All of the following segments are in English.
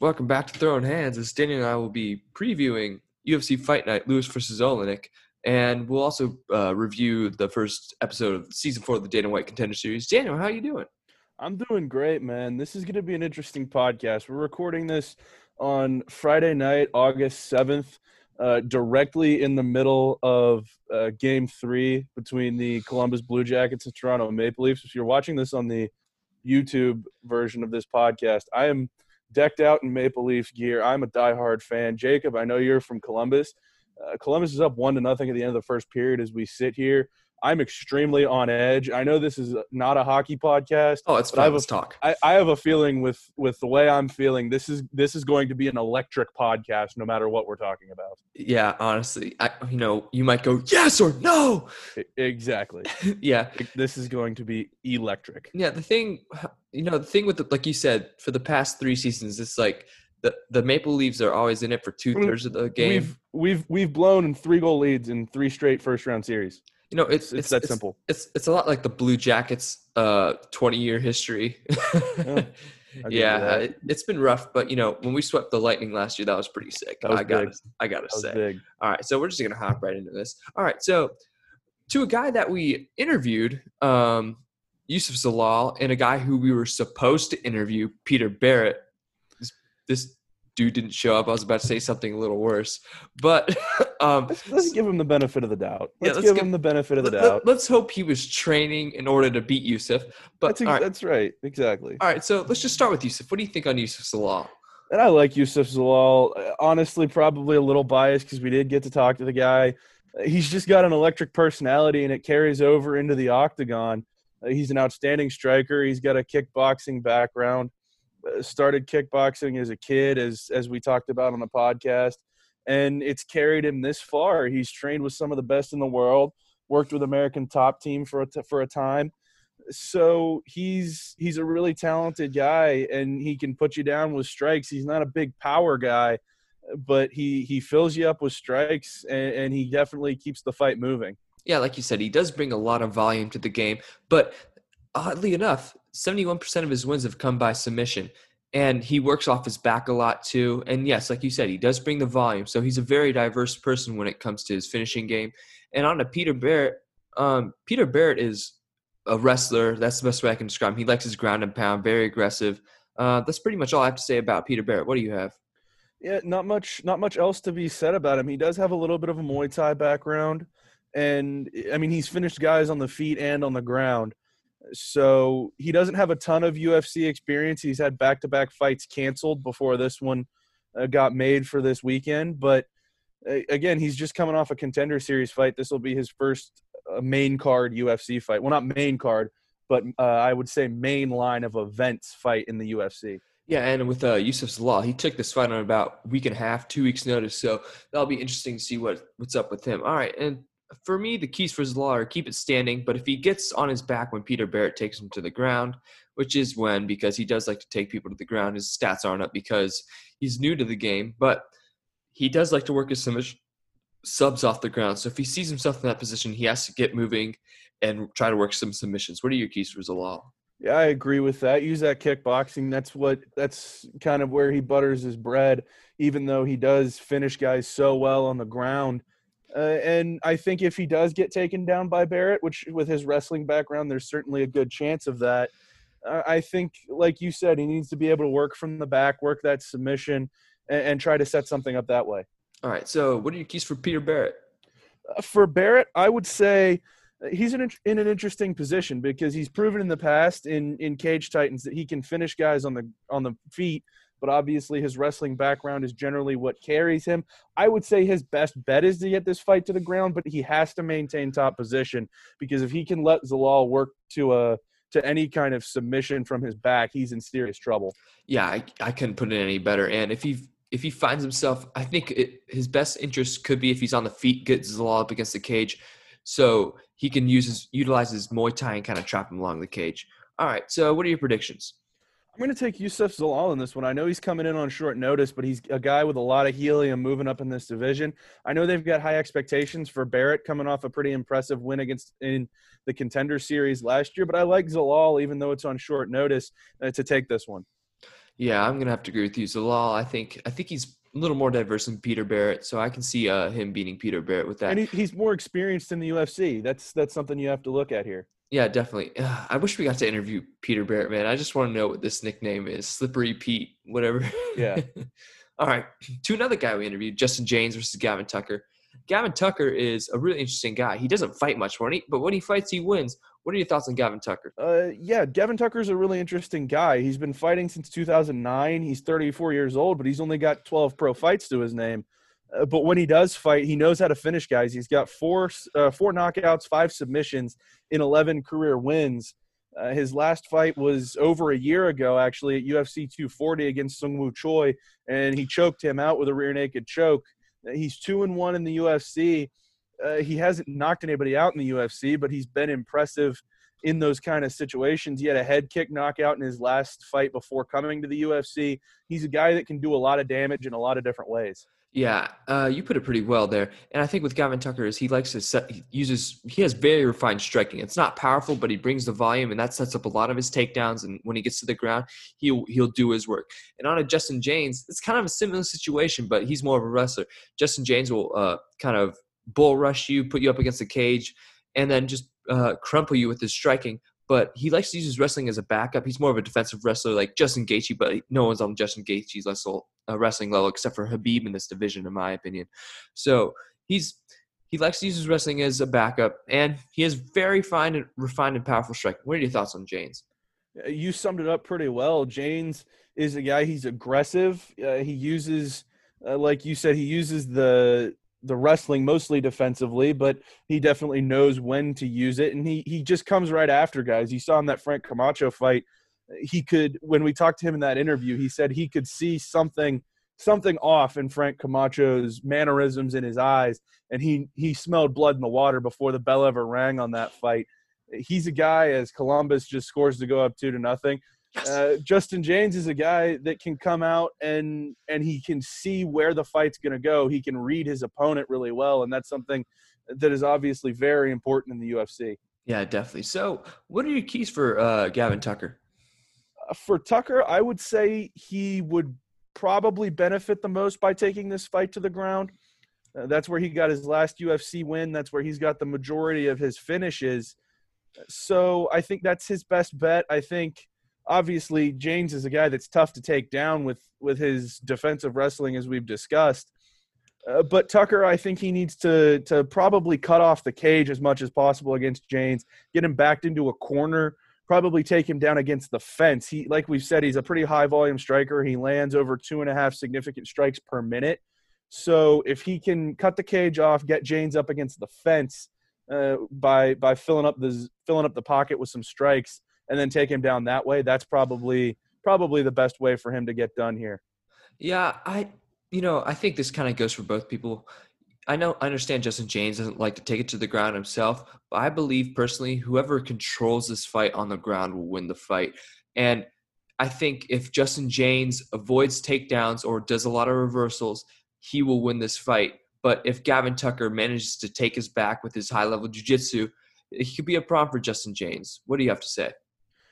Welcome back to Throwing Hands. As Daniel and I will be previewing UFC Fight Night, Lewis versus Oleinik, and we'll also uh, review the first episode of season four of the Dana White Contender Series. Daniel, how are you doing? I'm doing great, man. This is going to be an interesting podcast. We're recording this on Friday night, August 7th, uh, directly in the middle of uh, game three between the Columbus Blue Jackets and Toronto Maple Leafs. If you're watching this on the YouTube version of this podcast, I am decked out in Maple Leafs gear. I'm a diehard fan. Jacob, I know you're from Columbus. Uh, Columbus is up one to nothing at the end of the first period as we sit here. I'm extremely on edge. I know this is not a hockey podcast. Oh, it's But I fine. have a- Let's talk. I, I have a feeling with with the way I'm feeling, this is this is going to be an electric podcast, no matter what we're talking about. Yeah, honestly, I, you know, you might go yes or no. Exactly. yeah, this is going to be electric. yeah. The thing, you know, the thing with the, like you said, for the past three seasons, it's like the the Maple Leafs are always in it for two mm, thirds of the game. We've we've we've blown three goal leads in three straight first round series. You know, it's It's, that simple. It's it's a lot like the Blue Jackets' uh, twenty year history. Agree yeah, it, it's been rough, but you know, when we swept the Lightning last year, that was pretty sick. Was I got to I got to say. big. All right, so we're just gonna hop right into this. All right, so to a guy that we interviewed, um, Youssef Zalal, and a guy who we were supposed to interview, Peter Barrett. This, this dude didn't show up. I was about to say something a little worse, but um, Let's, let's give him the benefit of the doubt. Yeah, Let's, let's give give- him the benefit of the let- doubt. let, us hope he was training in order to beat Youssef. But that's, ex- right, that's right. Exactly. all right, so let's just start with Youssef. What do you think on Youssef Zalal? And I like Youssef Zalal. Honestly, probably a little biased because we did get to talk to the guy. He's just got an electric personality, and it carries over into the octagon. He's an outstanding striker. He's got a kickboxing background. Started kickboxing as a kid, as as we talked about on the podcast, and it's carried him this far. He's trained with some of the best in the world. Worked with American Top Team for a t- for a time so he's he's a really talented guy and he can put you down with strikes he's not a big power guy but he he fills you up with strikes and, and he definitely keeps the fight moving Yeah, like you said, he does bring a lot of volume to the game, but oddly enough, 71% of his wins have come by submission. And he works off his back a lot too. And yes, like you said, he does bring the volume. So he's a very diverse person when it comes to his finishing game. And on to Peter Barrett, um, Peter Barrett is a wrestler. That's the best way I can describe him. He likes his ground and pound, very aggressive. Uh, that's pretty much all I have to say about Peter Barrett. What do you have? yeah not much not much else to be said about him he does have a little bit of a muay thai background and i mean he's finished guys on the feet and on the ground so he doesn't have a ton of ufc experience he's had back-to-back fights canceled before this one uh, got made for this weekend but uh, again he's just coming off a contender series fight this will be his first uh, main card ufc fight well not main card but uh, i would say main line of events fight in the ufc Yeah, and with uh, Youssef Zalal, he took this fight on about week and a half, two weeks notice. So that'll be interesting to see what what's up with him. All right, and for me, the keys for Zalal are keep it standing. But if he gets on his back when Peter Barrett takes him to the ground, which is when because he does like to take people to the ground, his stats aren't up because he's new to the game. But he does like to work his subs off the ground. So if he sees himself in that position, he has to get moving and try to work some submissions. What are your keys for Zalal? Yeah, I agree with that. Use that kickboxing. That's what that's kind of where he butters his bread, even though he does finish guys so well on the ground. Uh, and I think if he does get taken down by Barrett, which with his wrestling background, there's certainly a good chance of that. Uh, I think, like you said, he needs to be able to work from the back, work that submission, and, and try to set something up that way. All right. So what are your keys for Peter Barrett? Uh, for Barrett, I would say uh, he's in, in an interesting position because he's proven in the past in, in Cage Titans that he can finish guys on the on the feet but obviously his wrestling background is generally what carries him. I would say his best bet is to get this fight to the ground, but he has to maintain top position because if he can let Zalal work to a to any kind of submission from his back, he's in serious trouble. Yeah, I, I couldn't put it any better. And if he if he finds himself, I think it, his best interest could be if he's on the feet, get Zalal up against the cage, so he can use his utilize his Muay Thai and kind of trap him along the cage. All right. So what are your predictions? I'm going to take Youssef Zalal in this one. I know he's coming in on short notice, but he's a guy with a lot of helium moving up in this division. I know they've got high expectations for Barrett coming off a pretty impressive win against in the contender series last year, but I like Zalal, even though it's on short notice, uh, to take this one. Yeah, I'm gonna have to agree with you. Zalal, I think I think he's a little more diverse than Peter Barrett, so I can see uh, him beating Peter Barrett with that. And he, he's more experienced in the UFC. That's that's something you have to look at here. Yeah, definitely. I wish we got to interview Peter Barrett, man. I just want to know what this nickname is. Slippery Pete, whatever. Yeah. All right. To another guy we interviewed, Justin Jaynes versus Gavin Tucker. Gavin Tucker is a really interesting guy. He doesn't fight much, when he, but when he fights, he wins. What are your thoughts on Gavin Tucker? Uh, yeah, Gavin Tucker's a really interesting guy. He's been fighting since 2009. He's 34 years old, but he's only got 12 pro fights to his name. Uh, but when he does fight, he knows how to finish guys. He's got four uh, four knockouts, five submissions in 11 career wins. Uh, his last fight was over a year ago, actually, at UFC 240 against Seungwoo Choi, and he choked him out with a rear naked choke. Uh, he's two and one in the UFC. Uh, he hasn't knocked anybody out in the UFC, but he's been impressive in those kind of situations. He had a head kick knockout in his last fight before coming to the UFC. He's a guy that can do a lot of damage in a lot of different ways. Yeah, uh, you put it pretty well there. And I think with Gavin Tucker is he likes to set, he uses he has very refined striking. It's not powerful, but he brings the volume, and that sets up a lot of his takedowns. And when he gets to the ground, he'll he'll do his work. And on a Justin Jaynes, it's kind of a similar situation, but he's more of a wrestler. Justin Jaynes will uh, kind of bull rush you, put you up against the cage, and then just uh, crumple you with his striking but he likes to use his wrestling as a backup. He's more of a defensive wrestler like Justin Gaethje, but no one's on Justin Gaethje's uh, wrestling level except for Khabib in this division, in my opinion. So he's he likes to use his wrestling as a backup, and he has very fine and refined and powerful striking. What are your thoughts on Jaynes? You summed it up pretty well. Jaynes is a guy. He's aggressive. Uh, he uses, uh, like you said, he uses the the wrestling mostly defensively, but he definitely knows when to use it, and he he just comes right after guys. You saw in that Frank Camacho fight, he could when we talked to him in that interview, he said he could see something something off in Frank Camacho's mannerisms in his eyes, and he he smelled blood in the water before the bell ever rang on that fight. He's a guy as Columbus just scores to go up two to nothing. Uh, Justin Jaynes is a guy that can come out and and he can see where the fight's going to go. He can read his opponent really well, and that's something that is obviously very important in the UFC. Yeah, definitely. So, what are your keys for uh, Gavin Tucker? Uh, for Tucker, I would say he would probably benefit the most by taking this fight to the ground. Uh, that's where he got his last UFC win. That's where he's got the majority of his finishes. So I think that's his best bet. I think obviously Jaynes is a guy that's tough to take down with with his defensive wrestling as we've discussed. Uh, but Tucker, I think he needs to to probably cut off the cage as much as possible against Jaynes, get him backed into a corner, probably take him down against the fence. He, like we've said, he's a pretty high volume striker. He lands over two and a half significant strikes per minute. So if he can cut the cage off, get Jaynes up against the fence uh, by by filling up the filling up the pocket with some strikes, and then take him down that way. That's probably probably the best way for him to get done here. Yeah, I you know, I think this kind of goes for both people. I know I understand Justin Jaynes doesn't like to take it to the ground himself, but I believe personally whoever controls this fight on the ground will win the fight. And I think if Justin Jaynes avoids takedowns or does a lot of reversals, he will win this fight. But if Gavin Tucker manages to take his back with his high level jiu-jitsu, it could be a problem for Justin Jaynes. What do you have to say?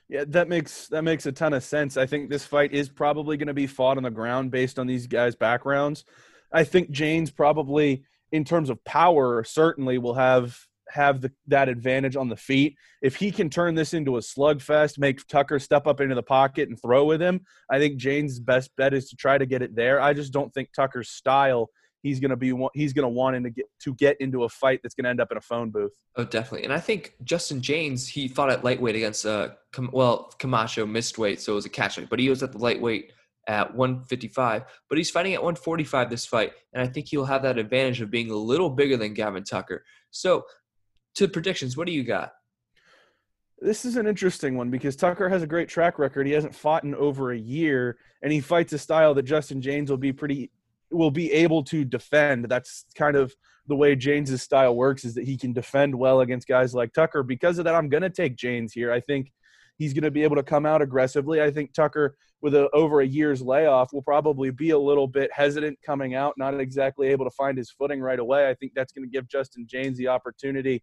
Yeah, that makes that makes a ton of sense. I think this fight is probably going to be fought on the ground based on these guys' backgrounds. I think Jaynes probably, in terms of power, certainly will have have the, that advantage on the feet. If he can turn this into a slugfest, make Tucker step up into the pocket and throw with him, I think Jaynes' best bet is to try to get it there. I just don't think Tucker's style he's going to be he's going to want him to get to get into a fight that's going to end up in a phone booth. Oh, definitely. And I think Justin Jaynes he fought at lightweight against uh well Camacho missed weight, so it was a catch weight, but he was at the lightweight at 155, but he's fighting at 145 this fight, and I think he'll have that advantage of being a little bigger than Gavin Tucker. So, to predictions, what do you got? This is an interesting one because Tucker has a great track record. He hasn't fought in over a year, and he fights a style that Justin Jaynes will be pretty will be able to defend. That's kind of the way Jaynes' style works is that he can defend well against guys like Tucker. Because of that, I'm going to take Jaynes here. I think he's going to be able to come out aggressively. I think Tucker, with a, over a year's layoff, will probably be a little bit hesitant coming out, not exactly able to find his footing right away. I think that's going to give Justin Jaynes the opportunity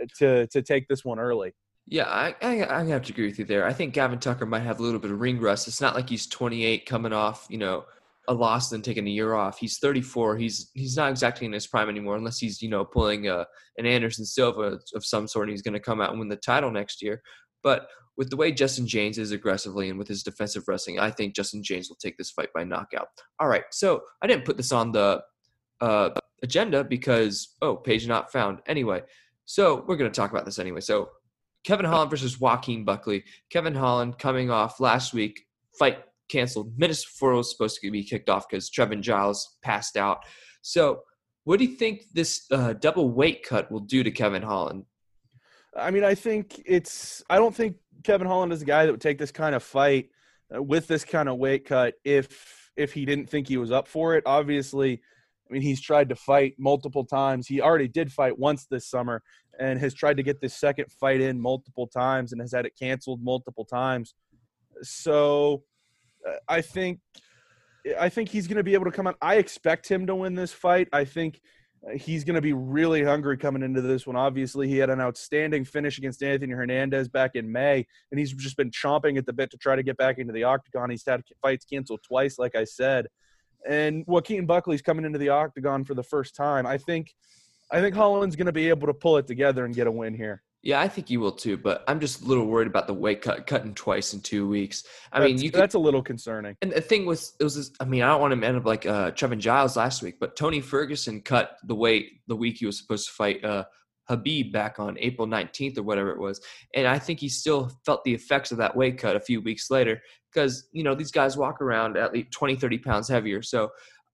uh, to to take this one early. Yeah, I, I I have to agree with you there. I think Gavin Tucker might have a little bit of ring rust. It's not like he's 28 coming off, you know, a loss than taking a year off. He's 34. He's he's not exactly in his prime anymore, unless he's you know pulling a, an Anderson Silva of some sort. and He's going to come out and win the title next year. But with the way Justin Jaynes is aggressively and with his defensive wrestling, I think Justin Jaynes will take this fight by knockout. All right, so I didn't put this on the uh, agenda because oh, page not found. Anyway, so we're going to talk about this anyway. So Kevin Holland versus Joaquin Buckley. Kevin Holland coming off last week fight canceled it was supposed to be kicked off because Trevin Giles passed out. So, what do you think this uh, double weight cut will do to Kevin Holland? I mean, I think it's. I don't think Kevin Holland is a guy that would take this kind of fight uh, with this kind of weight cut if if he didn't think he was up for it. Obviously, I mean, he's tried to fight multiple times. He already did fight once this summer and has tried to get this second fight in multiple times and has had it canceled multiple times. So I think I think he's going to be able to come out. I expect him to win this fight. I think he's going to be really hungry coming into this one. Obviously, he had an outstanding finish against Anthony Hernandez back in May, and he's just been chomping at the bit to try to get back into the octagon. He's had fights canceled twice, like I said. And Joaquin Buckley's coming into the octagon for the first time. I think I think Holland's going to be able to pull it together and get a win here. Yeah, I think you will too, but I'm just a little worried about the weight cut cutting twice in two weeks. I that's, mean, you could, that's a little concerning. And the thing was, it was, this, I mean, I don't want him to end up like uh, Trevin Giles last week, but Tony Ferguson cut the weight the week he was supposed to fight uh, Khabib back on April 19th or whatever it was, and I think he still felt the effects of that weight cut a few weeks later because you know these guys walk around at least 20, 30 pounds heavier. So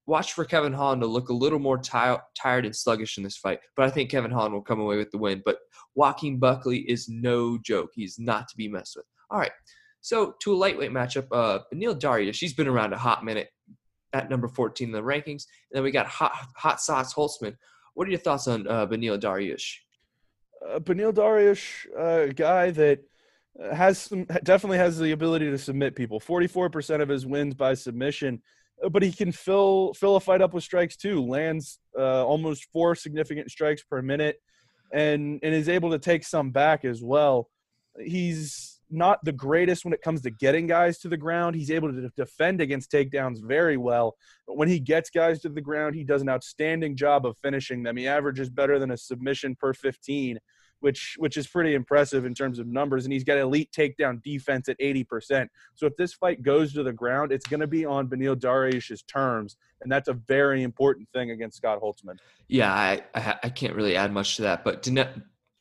watch for Kevin Holland to look a little more tired and sluggish in this fight. But I think Kevin Holland will come away with the win. But Joaquin Buckley is no joke. He's not to be messed with. All right. So to a lightweight matchup, uh, Beneil Dariush, she's been around a hot minute at number 14 in the rankings. And then we got Hot, hot Sauce Holtzman. What are your thoughts on uh, Beneil Dariush? Uh, Beneil Dariush, a uh, guy that has some, definitely has the ability to submit people. 44% of his wins by submission – uh, but he can fill fill a fight up with strikes too. Lands uh, almost four significant strikes per minute, and and is able to take some back as well. He's not the greatest when it comes to getting guys to the ground. He's able to defend against takedowns very well. But when he gets guys to the ground, he does an outstanding job of finishing them. He averages better than a submission per 15 which which is pretty impressive in terms of numbers. And he's got elite takedown defense at 80%. So if this fight goes to the ground, it's going to be on Beneil Dariush's terms, and that's a very important thing against Scott Holtzman. Yeah, I I, I can't really add much to that, but to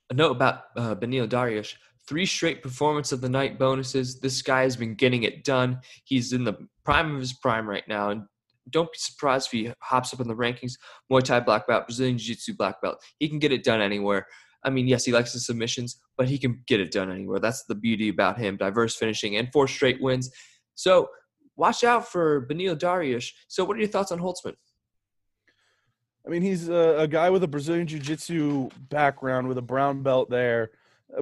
a note about uh, Beneil Dariush. Three straight performance of the night bonuses. This guy has been getting it done. He's in the prime of his prime right now, and don't be surprised if he hops up in the rankings. Muay Thai black belt, Brazilian Jiu Jitsu black belt. He can get it done anywhere. I mean, yes, he likes the submissions, but he can get it done anywhere. That's the beauty about him. Diverse finishing and four straight wins. So watch out for Beneil Dariush. So what are your thoughts on Holtzman? I mean, he's a, a guy with a Brazilian Jiu-Jitsu background with a brown belt there,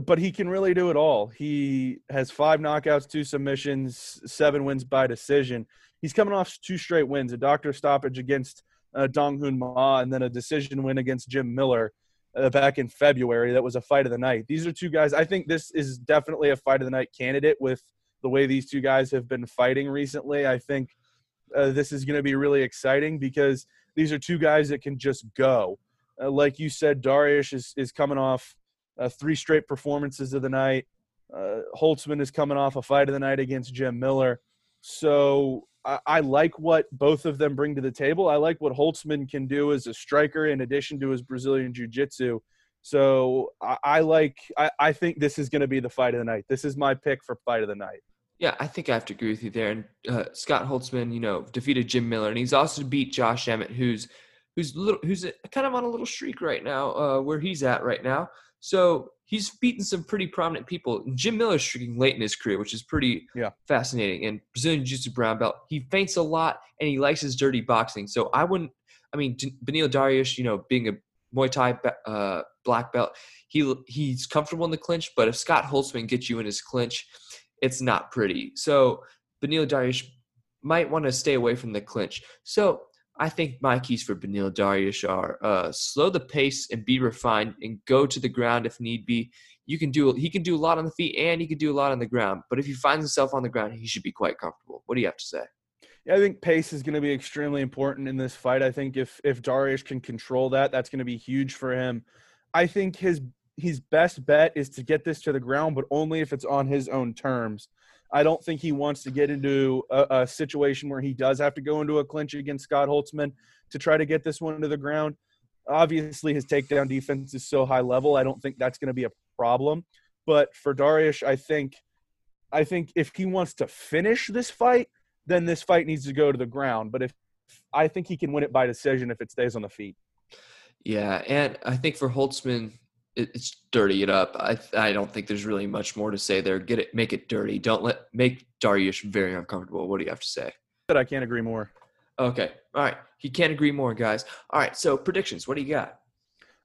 but he can really do it all. He has five knockouts, two submissions, seven wins by decision. He's coming off two straight wins, a doctor stoppage against uh, Dong Hoon Ma, and then a decision win against Jim Miller uh, back in February that was a fight of the night. These are two guys. I think this is definitely a fight of the night candidate with the way these two guys have been fighting recently. I think uh, this is going to be really exciting because these are two guys that can just go. Uh, like you said, Dariush is, is coming off uh, three straight performances of the night. Uh, Holtzman is coming off a fight of the night against Jim Miller. So I, like what both of them bring to the table. I like what Holtzman can do as a striker in addition to his Brazilian Jiu Jitsu. So I, I like. I, I think this is going to be the fight of the night. This is my pick for fight of the night. Yeah, I think I have to agree with you there. And uh, Scott Holtzman, you know, defeated Jim Miller, and he's also beat Josh Emmett, who's who's little, who's kind of on a little streak right now, uh, where he's at right now. So he's beaten some pretty prominent people. Jim Miller's streaking late in his career, which is pretty Yeah. fascinating. And Brazilian Jiu-Jitsu brown belt, he faints a lot and he likes his dirty boxing. So I wouldn't. I mean, Beneil Dariush, you know, being a Muay Thai uh, black belt, he he's comfortable in the clinch. But if Scott Holtzman gets you in his clinch, it's not pretty. So Beneil Dariush might want to stay away from the clinch. So I think my keys for Beneil Dariush are uh, slow the pace and be refined and go to the ground if need be. You can do he can do a lot on the feet and he can do a lot on the ground. But if he finds himself on the ground, he should be quite comfortable. What do you have to say? Yeah, I think pace is going to be extremely important in this fight. I think if if Dariush can control that, that's going to be huge for him. I think his his best bet is to get this to the ground, but only if it's on his own terms. I don't think he wants to get into a, a situation where he does have to go into a clinch against Scott Holtzman to try to get this one to the ground. Obviously, his takedown defense is so high level. I don't think that's going to be a problem. But for Dariush, I think I think if he wants to finish this fight, then this fight needs to go to the ground. But if I think he can win it by decision if it stays on the feet. Yeah, and I think for Holtzman, it's dirty it up. I I don't think there's really much more to say there. Get it, make it dirty. Don't let make Dariush very uncomfortable. What do you have to say? But I can't agree more. Okay, all right. He can't agree more, guys. All right, so predictions. What do you got?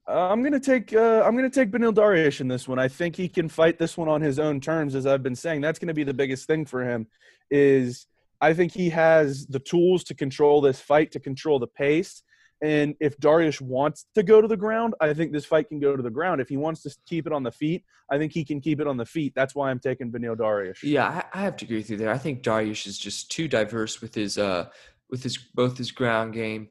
Uh, I'm gonna take uh, I'm gonna take Beneil Dariush in this one. I think he can fight this one on his own terms, as I've been saying. That's gonna be the biggest thing for him. Is I think he has the tools to control this fight, to control the pace. And if Dariush wants to go to the ground, I think this fight can go to the ground. If he wants to keep it on the feet, I think he can keep it on the feet. That's why I'm taking Beneil Dariush. Yeah, I, have to agree with you there. I think Dariush is just too diverse with his uh with his both his ground game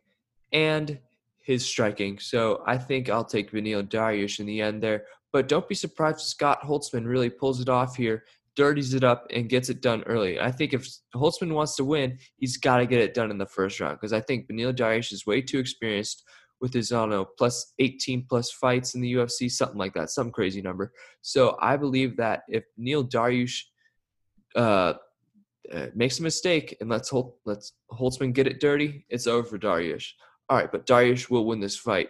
and his striking. So I think I'll take Beneil Dariush in the end there. But don't be surprised if Scott Holtzman really pulls it off here, dirties it up, and gets it done early. I think if Holtzman wants to win, he's got to get it done in the first round because I think Beneil Dariush is way too experienced with his, I don't know, plus 18 plus fights in the UFC, something like that, some crazy number. So I believe that if Neil Dariush uh, uh, makes a mistake and let's Hol- let's Holtzman get it dirty, it's over for Dariush. All right, but Dariush will win this fight.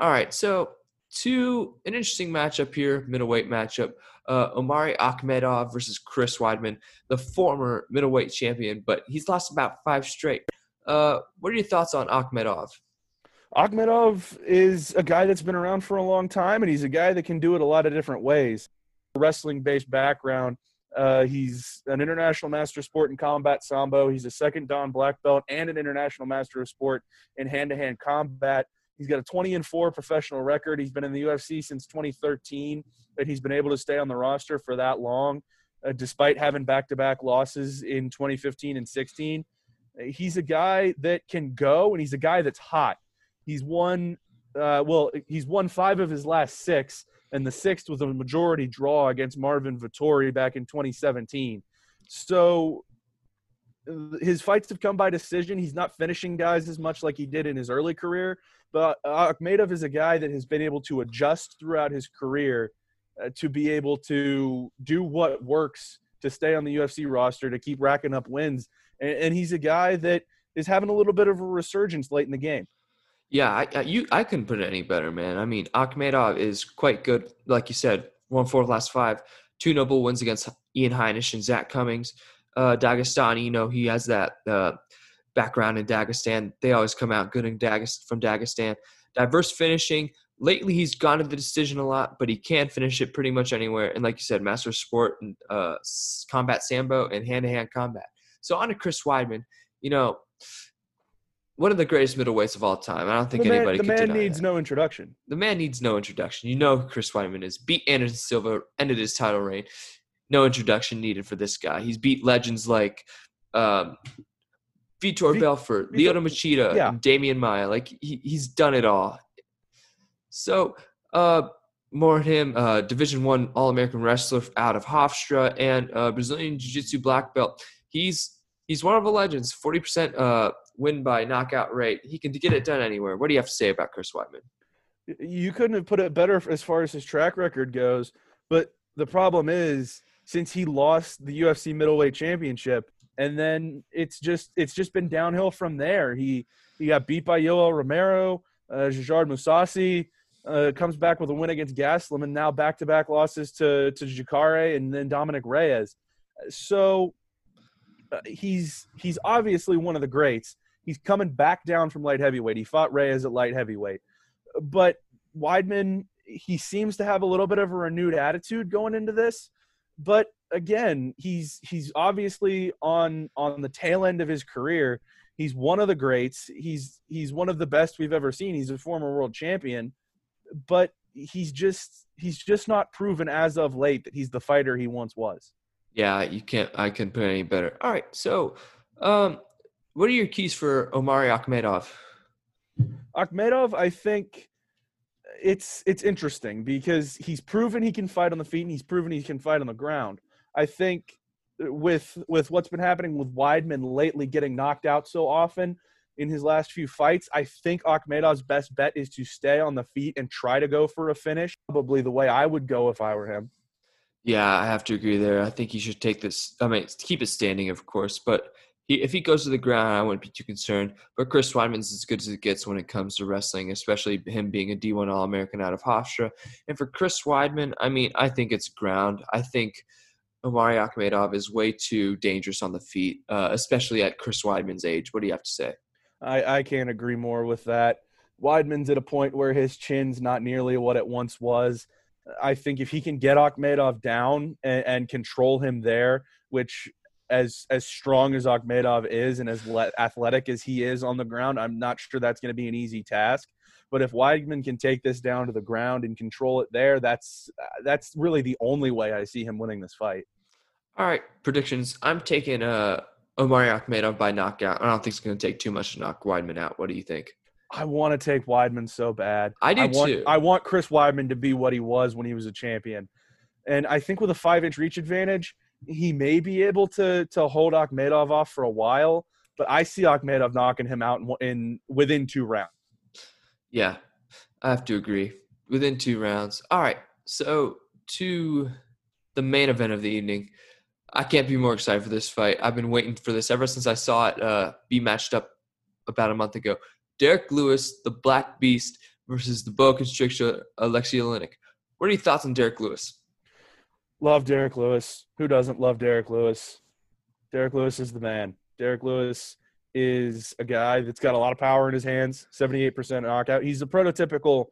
All right, so to an interesting matchup here, middleweight matchup. Uh, Omari Akhmedov versus Chris Weidman, the former middleweight champion, but he's lost about five straight. Uh, what are your thoughts on Akhmedov? Akhmedov is a guy that's been around for a long time, and he's a guy that can do it a lot of different ways. Wrestling based background. Uh, he's an international master sport in combat sambo. He's a second Dan black belt and an international master of sport in hand to hand combat. He's got a 20 and 4 professional record. He's been in the UFC since 2013, and he's been able to stay on the roster for that long, uh, despite having back to back losses in 2015 and 16. He's a guy that can go, and he's a guy that's hot. He's won, uh, well, he's won five of his last six, and the sixth was a majority draw against Marvin Vettori back in 2017. So uh, his fights have come by decision. He's not finishing guys as much like he did in his early career, but Akhmedov is a guy that has been able to adjust throughout his career uh, to be able to do what works to stay on the UFC roster to keep racking up wins. And, and he's a guy that is having a little bit of a resurgence late in the game. Yeah, I, I you I couldn't put it any better, man. I mean, Akhmedov is quite good, like you said. One four last five, two noble wins against Ian Heinisch and Zach Cummings. Uh, Dagestani, you know, he has that uh, background in Dagestan. They always come out good in Dagest from Dagestan. Diverse finishing. Lately, he's gone to the decision a lot, but he can finish it pretty much anywhere. And like you said, master sport and uh, combat sambo and hand to hand combat. So on to Chris Weidman. You know, one of the greatest middleweights of all time. I don't think the man, anybody the man needs that. no introduction. The man needs no introduction. You know who Chris Weidman is. Beat Anderson Silva, ended his title reign. No introduction needed for this guy. He's beat legends like um, Vitor Vi- Belfort, Lyoto Machida, yeah. Demian Maia. Like he, he's done it all. So uh, more on him, uh, Division One All American wrestler out of Hofstra and uh, Brazilian Jiu Jitsu black belt. He's he's one of the legends. Forty percent uh, win by knockout rate. He can get it done anywhere. What do you have to say about Chris Weidman? You couldn't have put it better as far as his track record goes. But the problem is, since he lost the UFC middleweight championship, and then it's just it's just been downhill from there. He he got beat by Yoel Romero, uh, Mousasi, uh, comes back with a win against Gastelum, and now back to back losses to to Jacare and then Dominick Reyes. So uh, he's he's obviously one of the greats. He's coming back down from light heavyweight. He fought Reyes at light heavyweight, but Weidman he seems to have a little bit of a renewed attitude going into this. But again, he's he's obviously on on the tail end of his career. He's one of the greats. He's he's one of the best we've ever seen. He's a former world champion, but he's just he's just not proven as of late that he's the fighter he once was. Yeah, you can't. I can put it any better. All right. So, um, what are your keys for Omari Akhmedov? Akhmedov, I think it's it's interesting because he's proven he can fight on the feet and he's proven he can fight on the ground. I think with with what's been happening with Weidman lately getting knocked out so often in his last few fights, I think Akhmedov's best bet is to stay on the feet and try to go for a finish. Probably the way I would go if I were him. Yeah, I have to agree there. I think he should take this. I mean, keep it standing, of course, but he, if he goes to the ground, I wouldn't be too concerned. But Chris Weidman's as good as it gets when it comes to wrestling, especially him being a D1 All American out of Hofstra. And for Chris Weidman, I mean, I think it's ground. I think Omari Akhmedov is way too dangerous on the feet, uh, especially at Chris Weidman's age. What do you have to say? I, I can't agree more with that. Weidman's at a point where his chin's not nearly what it once was. I think if he can get Akhmedov down and, and control him there, which as as strong as Akhmedov is and as le- athletic as he is on the ground, I'm not sure that's going to be an easy task. But if Weidman can take this down to the ground and control it there, that's that's really the only way I see him winning this fight. All right, predictions. I'm taking uh, Omari Akhmedov by knockout. I don't think it's going to take too much to knock Weidman out. What do you think? I want to take Weidman so bad. I do I want, too. I want Chris Weidman to be what he was when he was a champion, and I think with a five inch reach advantage, he may be able to to hold Akhmedov off for a while. But I see Akhmedov knocking him out in, in within two rounds. Yeah, I have to agree. Within two rounds. All right. So to the main event of the evening. I can't be more excited for this fight. I've been waiting for this ever since I saw it uh, be matched up about a month ago. Derrick Lewis, the Black Beast, versus the Boa Constrictor, Alexei Oleinik. What are your thoughts on Derrick Lewis? Love Derrick Lewis. Who doesn't love Derrick Lewis? Derrick Lewis is the man. Derrick Lewis is a guy that's got a lot of power in his hands, 78% knockout. He's a prototypical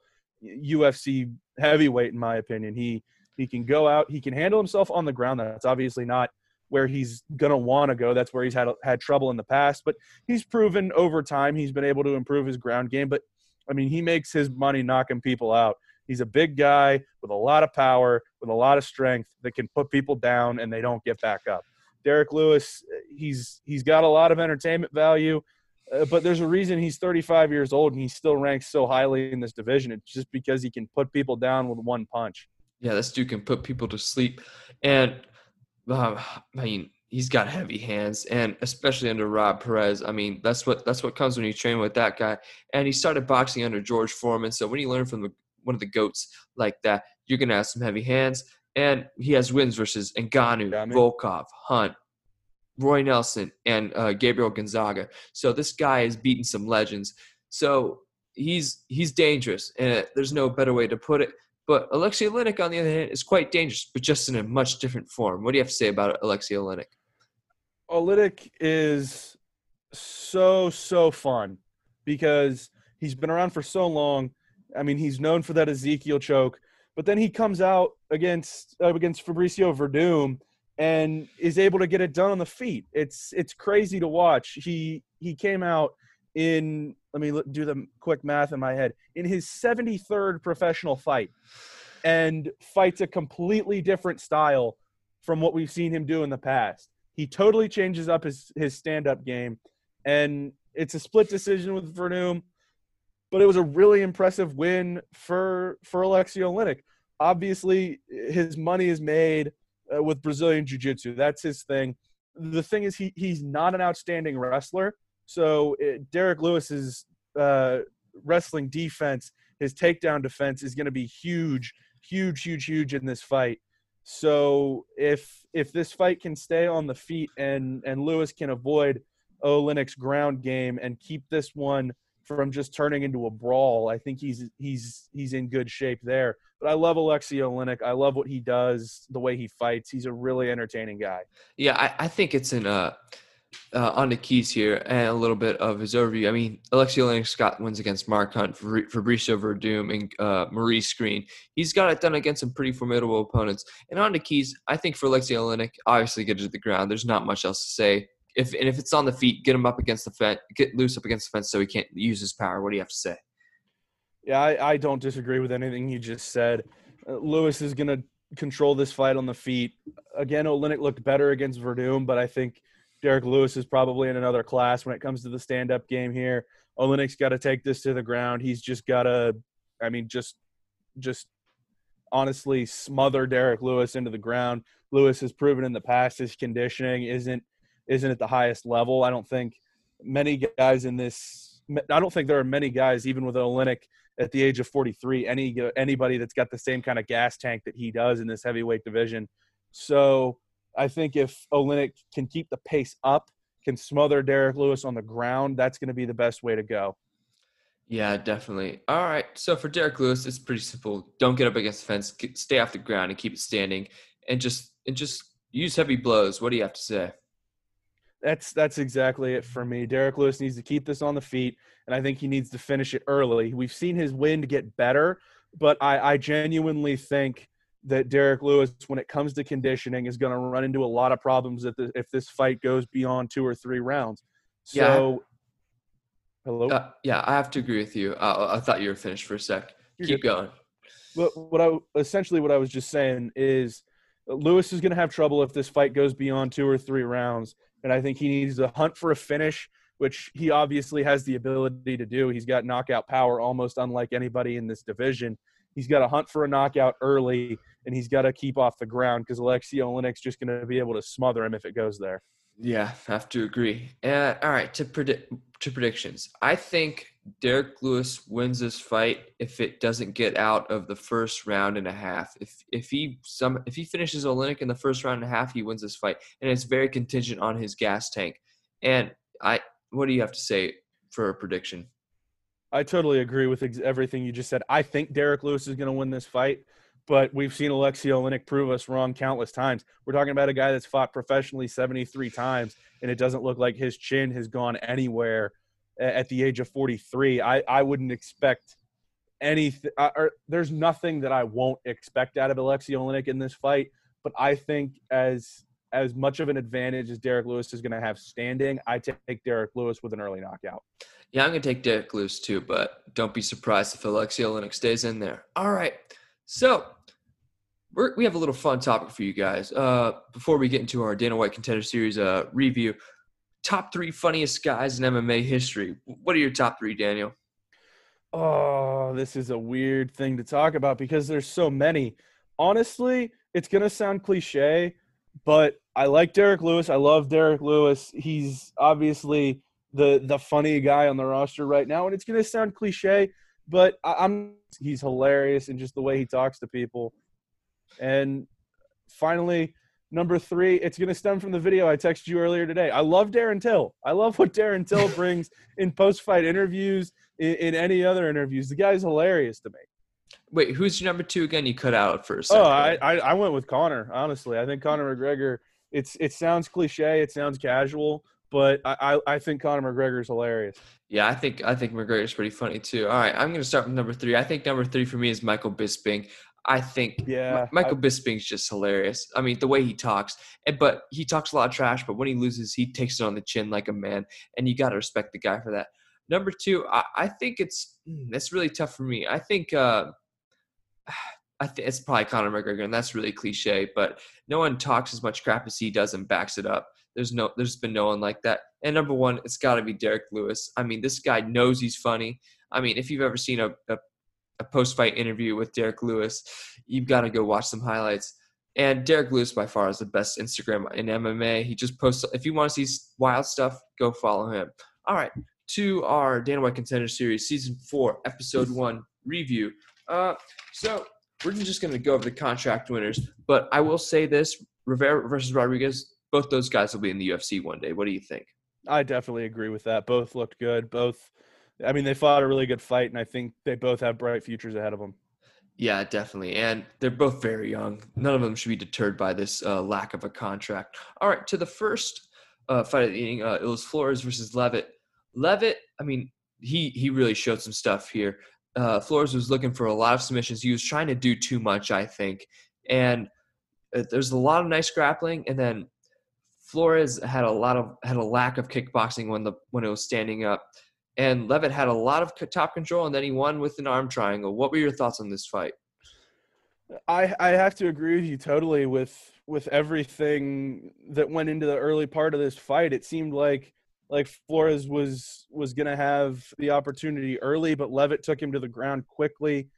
UFC heavyweight, in my opinion. He he can go out, he can handle himself on the ground. That's obviously not where he's gonna want to go. That's where he's had had trouble in the past, but he's proven over time he's been able to improve his ground game. But I mean, he makes his money knocking people out. He's a big guy with a lot of power, with a lot of strength that can put people down and they don't get back up. Derrick Lewis, he's he's got a lot of entertainment value, uh, but there's a reason he's 35 years old and he still ranks so highly in this division. It's just because he can put people down with one punch. Yeah, this dude can put people to sleep, and uh, I mean, he's got heavy hands, and especially under Rob Perez. I mean, that's what that's what comes when you train with that guy. And he started boxing under George Foreman, so when you learn from the, one of the goats like that, you're gonna have some heavy hands. And he has wins versus Ngannou. Volkov, Hunt, Roy Nelson, and uh, Gabriel Gonzaga. So this guy has beaten some legends. So he's he's dangerous, and there's no better way to put it. But Alexei Oleinik, on the other hand, is quite dangerous, but just in a much different form. What do you have to say about Alexei Oleinik? Olytic is so so fun because he's been around for so long. I mean, he's known for that Ezekiel choke, but then he comes out against uh, against Fabricio Werdum and is able to get it done on the feet. It's it's crazy to watch. He he came out in let me do the quick math in my head in his 73rd professional fight and fights a completely different style from what we've seen him do in the past. He totally changes up his his stand up game, and it's a split decision with Werdum, but it was a really impressive win for for Alexei Oleinik. Obviously, his money is made uh, with Brazilian Jiu Jitsu. That's his thing. The thing is, he he's not an outstanding wrestler. So it, Derrick Lewis's uh, wrestling defense, his takedown defense, is going to be huge, huge, huge, huge in this fight. So if if this fight can stay on the feet and and Lewis can avoid Olynyk's ground game and keep this one from just turning into a brawl, I think he's he's he's in good shape there. But I love Alexei Olynyk. I love what he does, the way he fights. He's a really entertaining guy. Yeah, I, I think it's an uh, uh, on the keys here and a little bit of his overview. I mean, Alexei Olynyk got wins against Mark Hunt, Fabricio Werdum, and uh, Maurice Greene. He's got it done against some pretty formidable opponents. And on the keys, I think for Alexei Olynyk, obviously get to the ground. There's not much else to say. If and if it's on the feet, get him up against the fence, get Lewis up against the fence so he can't use his power. What do you have to say? Yeah, I, I don't disagree with anything you just said. Uh, Lewis is going to control this fight on the feet. Again, Olynyk looked better against Werdum, but I think Derrick Lewis is probably in another class when it comes to the stand-up game here. Olynyk's got to take this to the ground. He's just got to, I mean, just, just honestly smother Derrick Lewis into the ground. Lewis has proven in the past his conditioning isn't isn't at the highest level. I don't think many guys in this. I don't think there are many guys, even with Olynyk at the age of 43, any anybody that's got the same kind of gas tank that he does in this heavyweight division. So I think if Olynyk can keep the pace up, can smother Derrick Lewis on the ground, that's going to be the best way to go. Yeah, definitely. All right. So for Derrick Lewis, it's pretty simple. Don't get up against the fence. Stay off the ground and keep it standing, and just and just use heavy blows. What do you have to say? That's that's exactly it for me. Derrick Lewis needs to keep this on the feet, and I think he needs to finish it early. We've seen his wind get better, but I, I genuinely think that Derrick Lewis, when it comes to conditioning, is going to run into a lot of problems if, the, if this fight goes beyond two or three rounds. So, yeah. hello. Uh, yeah, I have to agree with you. Uh, I thought you were finished for a sec. You're Keep good. going. What I essentially what I was just saying is Lewis is going to have trouble if this fight goes beyond two or three rounds, and I think he needs to hunt for a finish, which he obviously has the ability to do. He's got knockout power, almost unlike anybody in this division. He's got to hunt for a knockout early, and he's got to keep off the ground because Alexei Olynyk's just going to be able to smother him if it goes there. Yeah, I have to agree. Uh, all right, to predict to predictions. I think Derrick Lewis wins this fight if it doesn't get out of the first round and a half. If if he some if he finishes Olynyk in the first round and a half, he wins this fight, and it's very contingent on his gas tank. And I, what do you have to say for a prediction? I totally agree with ex- everything you just said. I think Derrick Lewis is going to win this fight, but we've seen Alexei Olynyk prove us wrong countless times. We're talking about a guy that's fought professionally 73 times, and it doesn't look like his chin has gone anywhere at the age of 43. I, I wouldn't expect anything. Or there's nothing that I won't expect out of Alexei Olynyk in this fight. But I think as as much of an advantage as Derrick Lewis is going to have standing, I take Derrick Lewis with an early knockout. Yeah, I'm going to take Derrick Lewis too, but don't be surprised if Alexei Olynyk stays in there. All right. So we have a little fun topic for you guys. Uh, before we get into our Dana White Contender Series uh, review, top three funniest guys in MMA history. What are your top three, Daniel? Oh, this is a weird thing to talk about because there's so many. Honestly, it's going to sound cliche, but I like Derrick Lewis. I love Derrick Lewis. He's obviously the the funny guy on the roster right now, and it's going to sound cliche, but I, I'm he's hilarious and just the way he talks to people. And finally, number three, it's going to stem from the video I texted you earlier today. I love Darren Till. I love what Darren Till brings in post fight interviews, in, in, any other interviews. The guy's hilarious to me. Wait, who's your number two again? You cut out for a oh, second. Oh, I, I, I went with Conor. Honestly, I think Conor McGregor. It's it sounds cliche, it sounds casual, but I, I, I think Conor McGregor is hilarious. Yeah, I think I think McGregor's pretty funny too. All right, I'm going to start with number three. I think number three for me is Michael Bisping. I think yeah, Michael I, Bisping's just hilarious. I mean, the way he talks, but he talks a lot of trash. But when he loses, he takes it on the chin like a man, and you got to respect the guy for that. Number two, I, I think it's hmm, it's really tough for me. I think uh, I think it's probably Conor McGregor, and that's really cliche. But no one talks as much crap as he does and backs it up. There's no, there's been no one like that. And number one, it's got to be Derrick Lewis. I mean, this guy knows he's funny. I mean, if you've ever seen a, a a post fight interview with Derrick Lewis, you've got to go watch some highlights. And Derrick Lewis by far is the best Instagram in MMA. He just posts if you want to see wild stuff, go follow him. All right, to our Dana White Contender Series Season Four, Episode One review. Uh, so we're just going to go over the contract winners. But I will say this: Rivera versus Rodriguez, both those guys will be in the UFC one day. What do you think? I definitely agree with that. Both looked good. Both, I mean, they fought a really good fight, and I think they both have bright futures ahead of them. Yeah, definitely. And they're both very young. None of them should be deterred by this uh, lack of a contract. All right, to the first uh, fight of the evening, uh, it was Flores versus Leavitt. Leavitt, I mean, he he really showed some stuff here. Uh, Flores was looking for a lot of submissions. He was trying to do too much, I think. And uh, there's a lot of nice grappling, and then Flores had a lot of had a lack of kickboxing when the when it was standing up, and Leavitt had a lot of top control, and then he won with an arm triangle. What were your thoughts on this fight? I I have to agree with you totally with with everything that went into the early part of this fight. It seemed like like Flores was was going to have the opportunity early, but Leavitt took him to the ground quickly,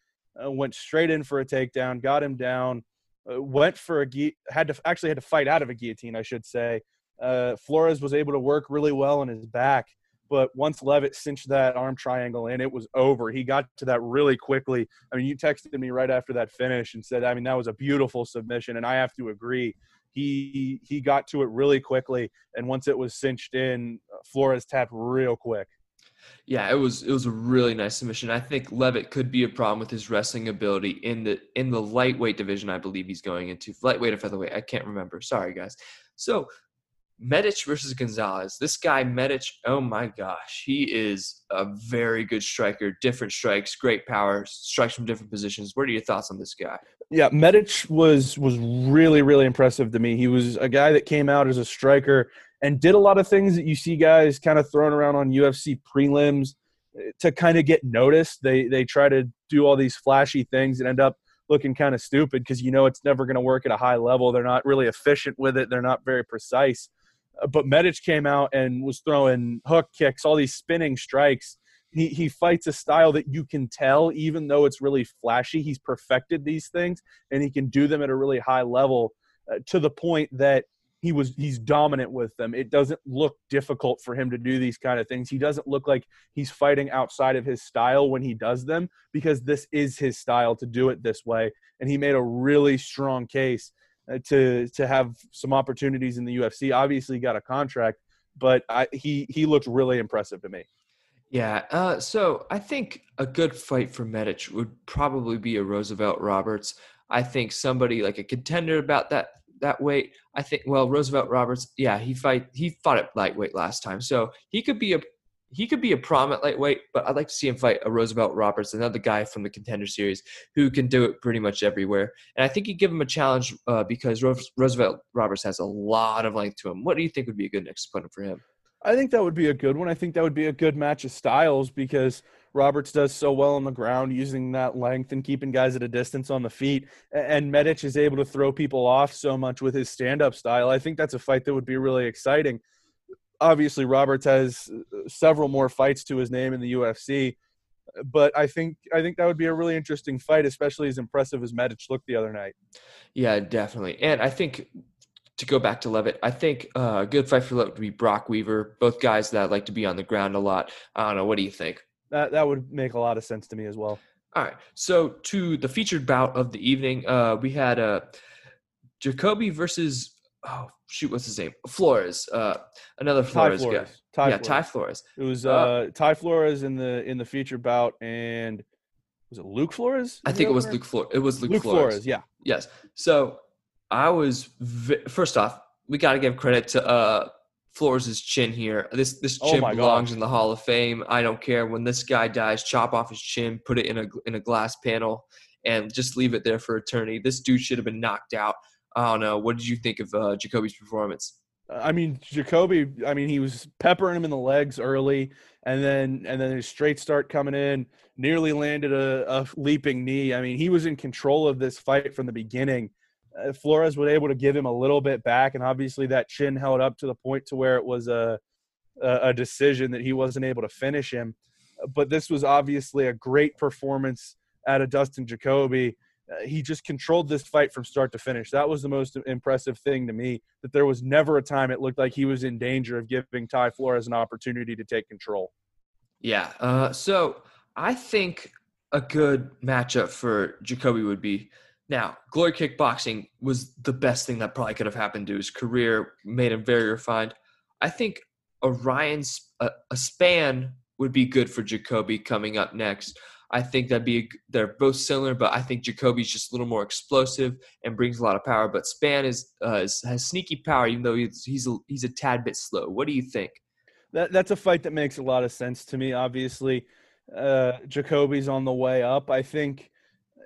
uh, went straight in for a takedown, got him down, uh, went for a had to actually had to fight out of a guillotine, I should say. Uh, Flores was able to work really well on his back, but once Leavitt cinched that arm triangle in, it was over. He got to that really quickly. I mean, you texted me right after that finish and said, I mean, that was a beautiful submission, and I have to agree. He he got to it really quickly, and once it was cinched in, uh, Flores tapped real quick. Yeah, it was it was a really nice submission. I think Leavitt could be a problem with his wrestling ability in the in the lightweight division. I believe he's going into lightweight or featherweight. I can't remember. Sorry, guys. So Medic versus Gonzalez. This guy Medic, oh my gosh, he is a very good striker. Different strikes, great power, strikes from different positions. What are your thoughts on this guy? Yeah, Medic was was really really impressive to me. He was a guy that came out as a striker and did a lot of things that you see guys kind of throwing around on UFC prelims eh, to kind of get noticed. They they try to do all these flashy things and end up looking kind of stupid because you know it's never going to work at a high level. They're not really efficient with it. They're not very precise. But Medic came out and was throwing hook kicks, all these spinning strikes. He he fights a style that you can tell, even though it's really flashy. He's perfected these things and he can do them at a really high level uh, to the point that he was he's dominant with them. It doesn't look difficult for him to do these kind of things. He doesn't look like he's fighting outside of his style when he does them because this is his style to do it this way. And he made a really strong case to to have some opportunities in the UFC. Obviously, got a contract, but I, he he looked really impressive to me. Yeah, uh, so I think a good fight for Medic would probably be a Roosevelt Roberts. I think somebody like a contender about that that weight. I think well Roosevelt Roberts, yeah, he fight he fought at lightweight last time, so he could be a he could be a prominent lightweight. But I'd like to see him fight a Roosevelt Roberts, another guy from the contender series who can do it pretty much everywhere. And I think you give him a challenge uh, because Roosevelt Roberts has a lot of length to him. What do you think would be a good next opponent for him? I think that would be a good one. I think that would be a good match of styles because Roberts does so well on the ground using that length and keeping guys at a distance on the feet. And Medic is able to throw people off so much with his stand up style. I think that's a fight that would be really exciting. Obviously, Roberts has uh, several more fights to his name in the UFC, but I think I think that would be a really interesting fight, especially as impressive as Medic looked the other night. Yeah, definitely. And I think to go back to Leavitt, I think uh, a good fight for Leavitt would be Brock Weaver. Both guys that like to be on the ground a lot. I don't know. What do you think? That that would make a lot of sense to me as well. All right. So to the featured bout of the evening, uh, we had uh, Jacoby versus oh shoot, what's his name? Flores. Uh, another Ty Flores, Flores. guy. Ty yeah, Flores. Ty Flores. It was Uh, uh, Ty Flores in the in the feature bout, and was it Luke Flores? I think it was? Luke Flores. It was Luke, Luke Flores. Flores. Yeah, Yes. So I was vi- first off, we got to give credit to uh Flores' chin here. This this Oh chin my belongs gosh. in the Hall of Fame. I don't care when this guy dies. Chop off his chin, put it in a in a glass panel, and just leave it there for eternity. This dude should have been knocked out. I don't know. What did you think of uh, Jacoby's performance? I mean Jacoby. I mean he was peppering him in the legs early, and then and then his straight start coming in, nearly landed a, a leaping knee. I mean he was in control of this fight from the beginning. Uh, Flores was able to give him a little bit back, and obviously that chin held up to the point to where it was a a, a decision that he wasn't able to finish him. But this was obviously a great performance out of Dustin Jacoby. Uh, he just controlled this fight from start to finish. That was the most impressive thing to me. That there was never a time it looked like he was in danger of giving Ty Flores an opportunity to take control. Yeah. Uh, so I think a good matchup for Jacoby would be. Now, Glory Kickboxing was the best thing that probably could have happened to his career, made him very refined. I think Orion's a, a Spann would be good for Jacoby coming up next. I think that'd be they're both similar, but I think Jacoby's just a little more explosive and brings a lot of power. But Spann is, uh, is has sneaky power, even though he's he's a, he's a tad bit slow. What do you think? That that's a fight that makes a lot of sense to me. Obviously, uh, Jacoby's on the way up. I think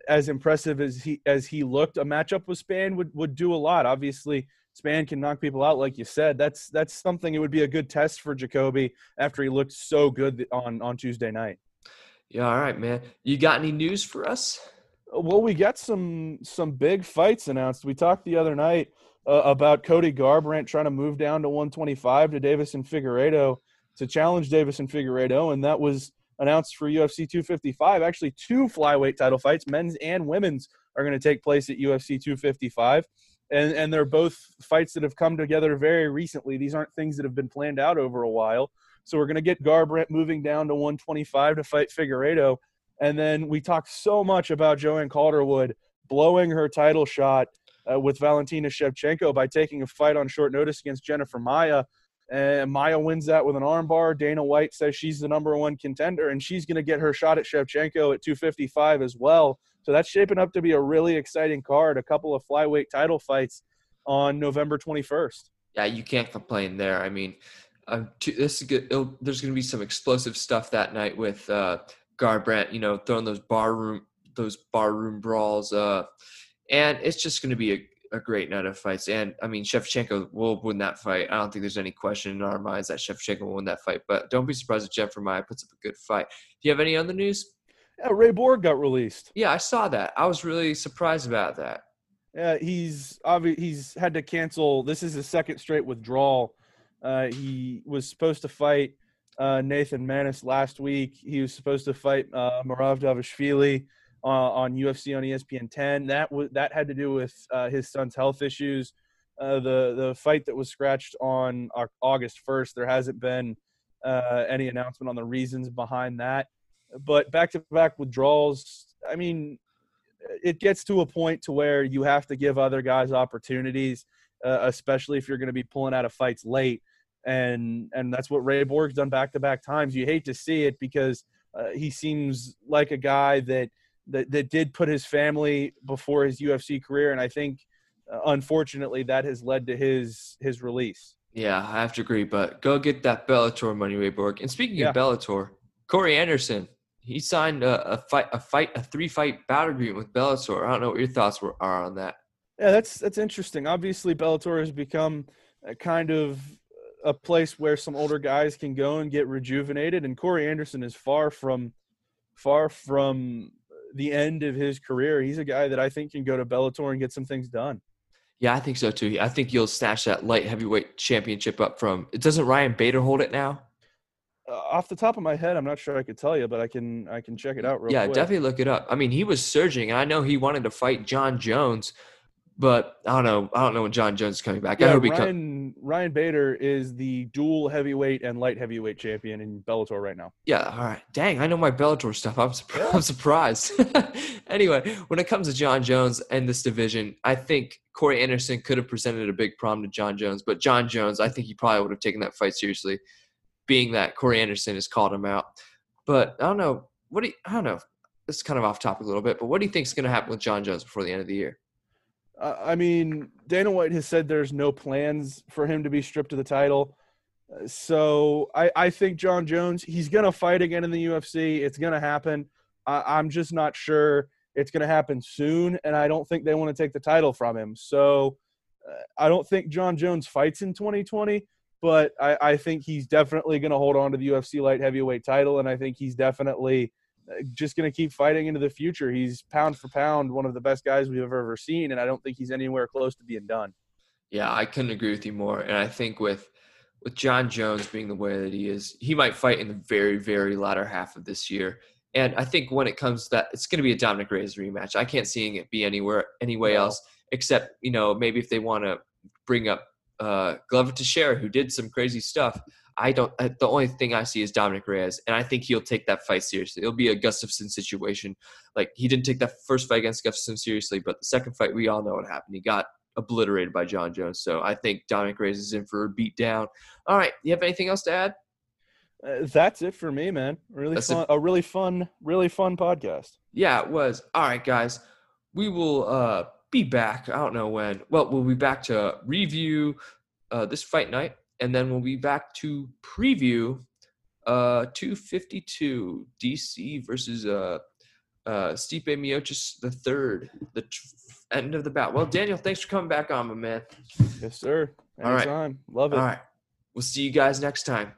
as impressive as he as he looked, a matchup with Spann would would do a lot. Obviously, Spann can knock people out, like you said. That's that's something. It would be a good test for Jacoby after he looked so good on on Tuesday night. Yeah, all right, man. You got any news for us? Well, we got some some big fights announced. We talked the other night uh, about Cody Garbrandt trying to move down to 125 to Deiveson Figueiredo to challenge Deiveson Figueiredo, and that was announced for UFC 255. Actually, two flyweight title fights, men's and women's, are going to take place at UFC 255. And, and they're both fights that have come together very recently. These aren't things that have been planned out over a while. So we're going to get Garbrandt moving down to 125 to fight Figueiredo. And then we talked so much about Joanne Calderwood blowing her title shot uh, with Valentina Shevchenko by taking a fight on short notice against Jennifer Maia. And Maia wins that with an armbar. Dana White says she's the number one contender, and she's going to get her shot at Shevchenko at 255 as well. So that's shaping up to be a really exciting card. A couple of flyweight title fights on November 21st. Yeah, you can't complain there. I mean, um, to, this is good. There's going to be some explosive stuff that night with uh, Garbrandt. You know, throwing those barroom those barroom brawls, uh, and it's just going to be a, a great night of fights. And I mean, Shevchenko will win that fight. I don't think there's any question in our minds that Shevchenko will win that fight. But don't be surprised if Jeff Maia puts up a good fight. Do you have any other news? Yeah, Ray Borg got released. Yeah, I saw that. I was really surprised about that. Yeah, he's obvi- he's had to cancel. This is his second straight withdrawal uh, he was supposed to fight uh, Nathan Maness last week. He was supposed to fight uh, Dvalishvili uh, on UFC on ESPN 10. That was that had to do with uh, his son's health issues. Uh, the the fight that was scratched on August 1st. There hasn't been uh, any announcement on the reasons behind that. But back to back withdrawals. I mean, it gets to a point to where you have to give other guys opportunities, especially if you're going to be pulling out of fights late and and that's what Ray Borg's done back to back times. You hate to see it because uh, he seems like a guy that, that that did put his family before his UFC career, and I think uh, unfortunately that has led to his his release. Yeah, I have to agree. But go get that Bellator money, Ray Borg. And speaking yeah. of Bellator, Corey Anderson, he signed a, a, fight a fight a three fight battle agreement with Bellator. I don't know what your thoughts were, are on that. Yeah, that's that's interesting. Obviously, Bellator has become a kind of a place where some older guys can go and get rejuvenated. And Corey Anderson is far from far from the end of his career. He's a guy that I think can go to Bellator and get some things done. Yeah, I think so too. I think you'll snatch that light heavyweight championship up from. Doesn't Ryan Bader hold it now? Uh, off the top of my head, I'm not sure I could tell you, but I can I can check it out real yeah, quick. definitely look it up. I mean, he was surging, and I know he wanted to fight John Jones, but I don't know. I don't know when John Jones is coming back. Yeah, I hope Ryan, come- Ryan Bader is the dual heavyweight and light heavyweight champion in Bellator right now. Yeah, all right. Dang, I know my Bellator stuff. I'm, yeah. I'm surprised. anyway, when it comes to John Jones and this division, I think Corey Anderson could have presented a big problem to John Jones, but John Jones, I think he probably would have taken that fight seriously, being that Corey Anderson has called him out. But I don't know. What do you, I don't know. This is kind of off topic a little bit, but what do you think is going to happen with John Jones before the end of the year? I mean, Dana White has said there's no plans for him to be stripped of the title. So I, I think John Jones, he's going to fight again in the UFC. It's going to happen. I, am just not sure it's going to happen soon, and I don't think they want to take the title from him. So uh, I don't think John Jones fights in 2020, but I, I think he's definitely going to hold on to the UFC light heavyweight title, and I think he's definitely just going to keep fighting into the future. He's pound for pound one of the best guys we've ever seen, and I don't think he's anywhere close to being done. Yeah, I couldn't agree with you more. And I think with with John Jones being the way that he is, he might fight in the very, very latter half of this year. And I think when it comes to that, it's going to be a Dominick Reyes rematch. I can't see it be anywhere anyway no. else except you know maybe if they want to bring up uh, Glover Teixeira, who did some crazy stuff. I don't. uh, The only thing I see is Dominick Reyes, and I think he'll take that fight seriously. It'll be a Gustafsson situation. Like he didn't take that first fight against Gustafsson seriously, but the second fight, we all know what happened. He got obliterated by John Jones. So I think Dominick Reyes is in for a beat down. All right, you have anything else to add? Uh, that's it for me, man. Really That's fun. A really fun, really fun podcast. Yeah, it was. All right, guys. We will uh, be back. I don't know when. Well, we'll be back to review uh, this fight night, and then we'll be back to preview uh, 252 DC versus uh, uh, Stipe Miocic the third, the tr- end of the bout. Well, Daniel, thanks for coming back on, my man. Yes, sir. All right. Anytime. Love it. All right, we'll see you guys next time.